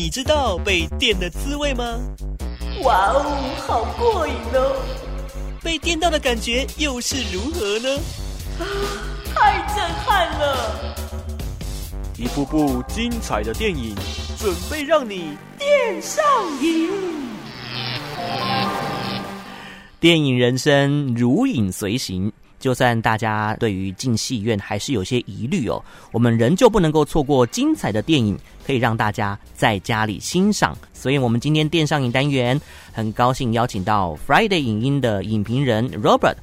你知道被电的滋味吗？哇哦，好过瘾哦！被电到的感觉又是如何呢？啊，太震撼了！一部部精彩的电影，准备让你电上瘾。电影人生如影随形。就算大家对于进戏院还是有些疑虑哦，我们仍旧不能够错过精彩的电影，可以让大家在家里欣赏。所以，我们今天电上影单元很高兴邀请到 Friday 影音的影评人 Robert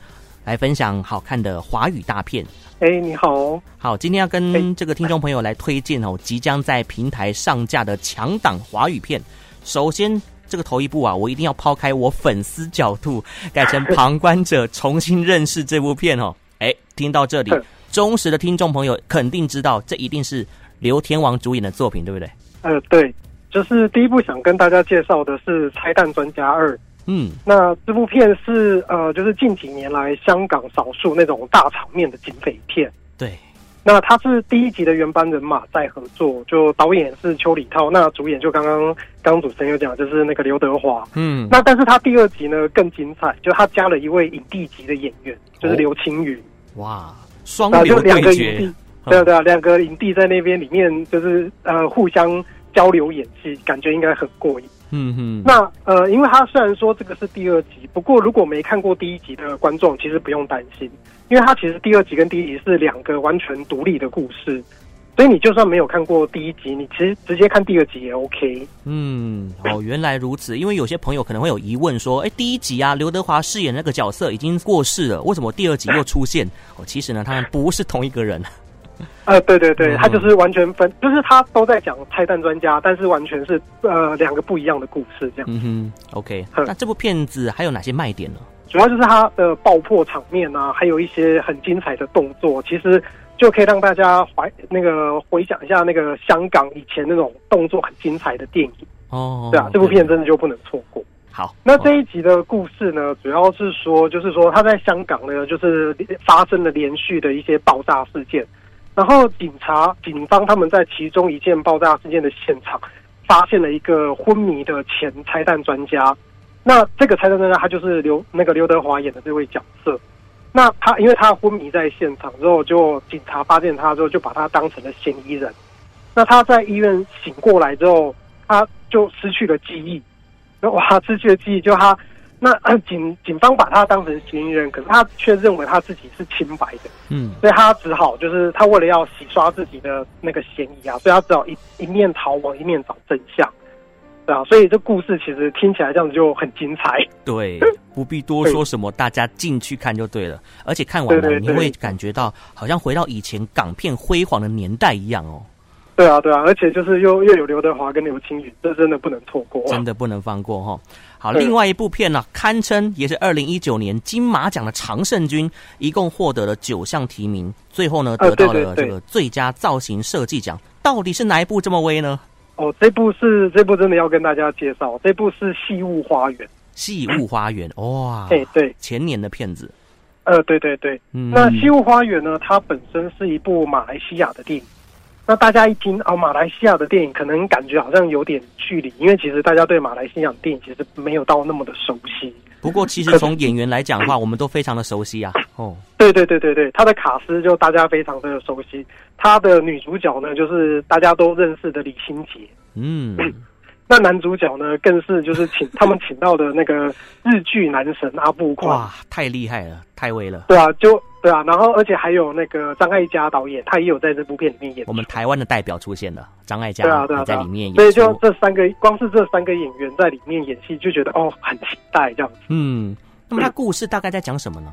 来分享好看的华语大片。哎，你好，好，今天要跟这个听众朋友来推荐哦，即将在平台上架的强档华语片。首先。这个头一部啊，我一定要抛开我粉丝角度，改成旁观者，重新认识这部片哦。哎，听到这里，忠实的听众朋友肯定知道，这一定是刘天王主演的作品，对不对？呃，对，就是第一部想跟大家介绍的是《拆弹专家二》。嗯，那这部片是呃，就是近几年来香港少数那种大场面的警匪片。对。那他是第一集的原班人马在合作，就导演是邱礼涛，那主演就刚刚刚主持人有讲，就是那个刘德华。嗯，那但是他第二集呢更精彩，就他加了一位影帝级的演员，就是刘青云。哇，双流对决。两个影帝，对啊对啊，两个影帝在那边里面就是呃互相交流演戏，感觉应该很过瘾。嗯哼。那呃，因为他虽然说这个是第二集，不过如果没看过第一集的观众，其实不用担心。因为他其实第二集跟第一集是两个完全独立的故事，所以你就算没有看过第一集，你其实直接看第二集也 OK。嗯，哦，原来如此。因为有些朋友可能会有疑问说，哎，第一集啊，刘德华饰演那个角色已经过世了，为什么第二集又出现？哦，其实呢，他们不是同一个人。呃，对对对，他就是完全分，就是他都在讲拆弹专家，但是完全是呃两个不一样的故事这样。嗯哼，OK。那这部片子还有哪些卖点呢？主要就是它的爆破场面啊，还有一些很精彩的动作，其实就可以让大家怀那个回想一下那个香港以前那种动作很精彩的电影哦。对啊，这部片真的就不能错过。好，那这一集的故事呢，主要是说，就是说他在香港呢，就是发生了连续的一些爆炸事件，然后警察警方他们在其中一件爆炸事件的现场，发现了一个昏迷的前拆弹专家。那这个拆弹专家，他就是刘那个刘德华演的这位角色。那他因为他昏迷在现场之后，就警察发现他之后，就把他当成了嫌疑人。那他在医院醒过来之后，他就失去了记忆。那哇，失去了记忆，就他那 警警方把他当成嫌疑人，可是他却认为他自己是清白的。嗯，所以他只好就是他为了要洗刷自己的那个嫌疑啊，所以他只好一一面逃亡，一面找真相。对啊，所以这故事其实听起来这样子就很精彩。对，不必多说什么，大家进去看就对了。而且看完了，你会感觉到好像回到以前港片辉煌的年代一样哦。对啊，对啊，而且就是又又有刘德华跟刘青云，这真的不能错过，真的不能放过哈、哦。好，另外一部片呢、啊，堪称也是二零一九年金马奖的常胜军，一共获得了九项提名，最后呢得到了这个最佳造型设计奖。到底是哪一部这么威呢？哦，这部是这部真的要跟大家介绍，这部是《戏雾花园》。戏雾花园，哇！哎，对，前年的片子。呃，对对对，嗯，那《西雾花园》呢，它本身是一部马来西亚的电影。那大家一听啊，马来西亚的电影，可能感觉好像有点距离，因为其实大家对马来西亚的电影其实没有到那么的熟悉。不过，其实从演员来讲的话，我们都非常的熟悉啊。哦，对对对对对，他的卡斯就大家非常的熟悉。他的女主角呢，就是大家都认识的李心洁。嗯，那男主角呢，更是就是请他们请到的那个日剧男神阿布宽。哇，太厉害了，太威了。对啊，就对啊，然后而且还有那个张艾嘉导演，他也有在这部片里面演。我们台湾的代表出现了，张艾嘉对啊对啊在里面演。所以就这三个，光是这三个演员在里面演戏，就觉得哦，很期待这样子。嗯。那么他故事大概在讲什么呢？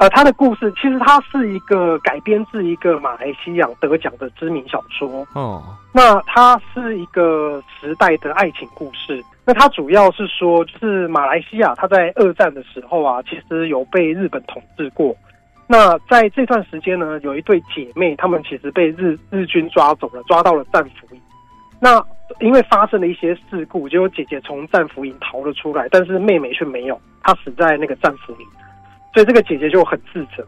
呃，他的故事其实它是一个改编自一个马来西亚得奖的知名小说。哦，那它是一个时代的爱情故事。那它主要是说，就是马来西亚它在二战的时候啊，其实有被日本统治过。那在这段时间呢，有一对姐妹，她们其实被日日军抓走了，抓到了战俘营。那因为发生了一些事故，结果姐姐从战俘营逃了出来，但是妹妹却没有，她死在那个战俘营，所以这个姐姐就很自责。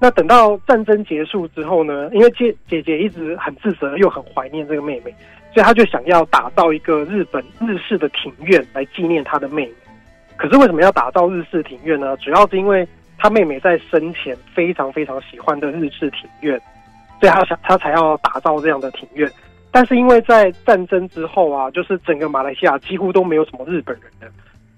那等到战争结束之后呢，因为姐姐姐一直很自责又很怀念这个妹妹，所以她就想要打造一个日本日式的庭院来纪念她的妹妹。可是为什么要打造日式庭院呢？主要是因为她妹妹在生前非常非常喜欢的日式庭院，所以她想她才要打造这样的庭院。但是因为在战争之后啊，就是整个马来西亚几乎都没有什么日本人了。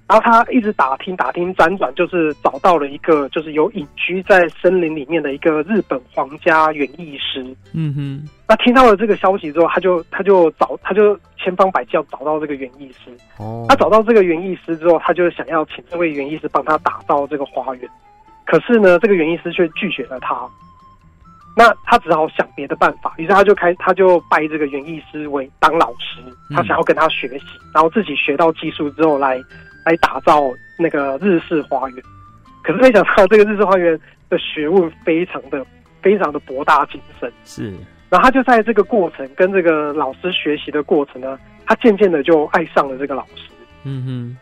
然后他一直打听打听辗转，就是找到了一个就是有隐居在森林里面的一个日本皇家园艺师。嗯哼。那听到了这个消息之后，他就他就找他就千方百计要找到这个园艺师。哦。他找到这个园艺师之后，他就想要请这位园艺师帮他打造这个花园。可是呢，这个园艺师却拒绝了他。那他只好想别的办法，于是他就开，他就拜这个园艺师为当老师，他想要跟他学习，然后自己学到技术之后来来打造那个日式花园。可是没想到这个日式花园的学问非常的非常的博大精深，是。然后他就在这个过程跟这个老师学习的过程呢，他渐渐的就爱上了这个老师。嗯哼。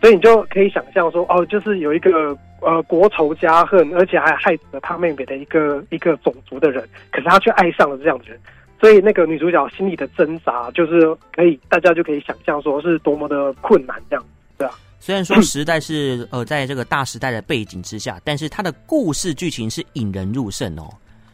所以你就可以想象说，哦，就是有一个呃国仇家恨，而且还害死了他妹妹的一个一个种族的人，可是他却爱上了这样的人，所以那个女主角心里的挣扎，就是可以大家就可以想象说是多么的困难这样，对啊。虽然说时代是呃在这个大时代的背景之下，但是它的故事剧情是引人入胜哦。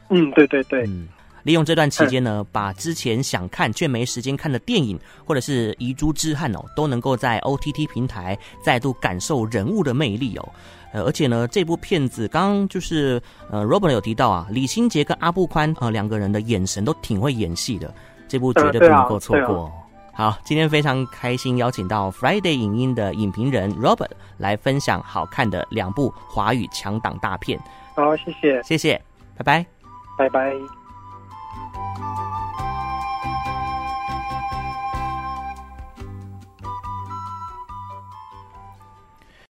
嗯，对对对。嗯利用这段期间呢，把之前想看却没时间看的电影，或者是遗珠之憾哦，都能够在 OTT 平台再度感受人物的魅力哦。呃，而且呢，这部片子刚刚就是呃，Robert 有提到啊，李心洁跟阿布宽呃两个人的眼神都挺会演戏的，这部绝对不能够错过。好，今天非常开心邀请到 Friday 影音的影评人 Robert 来分享好看的两部华语强档大片。好，谢谢，谢谢，拜拜，拜拜。嗯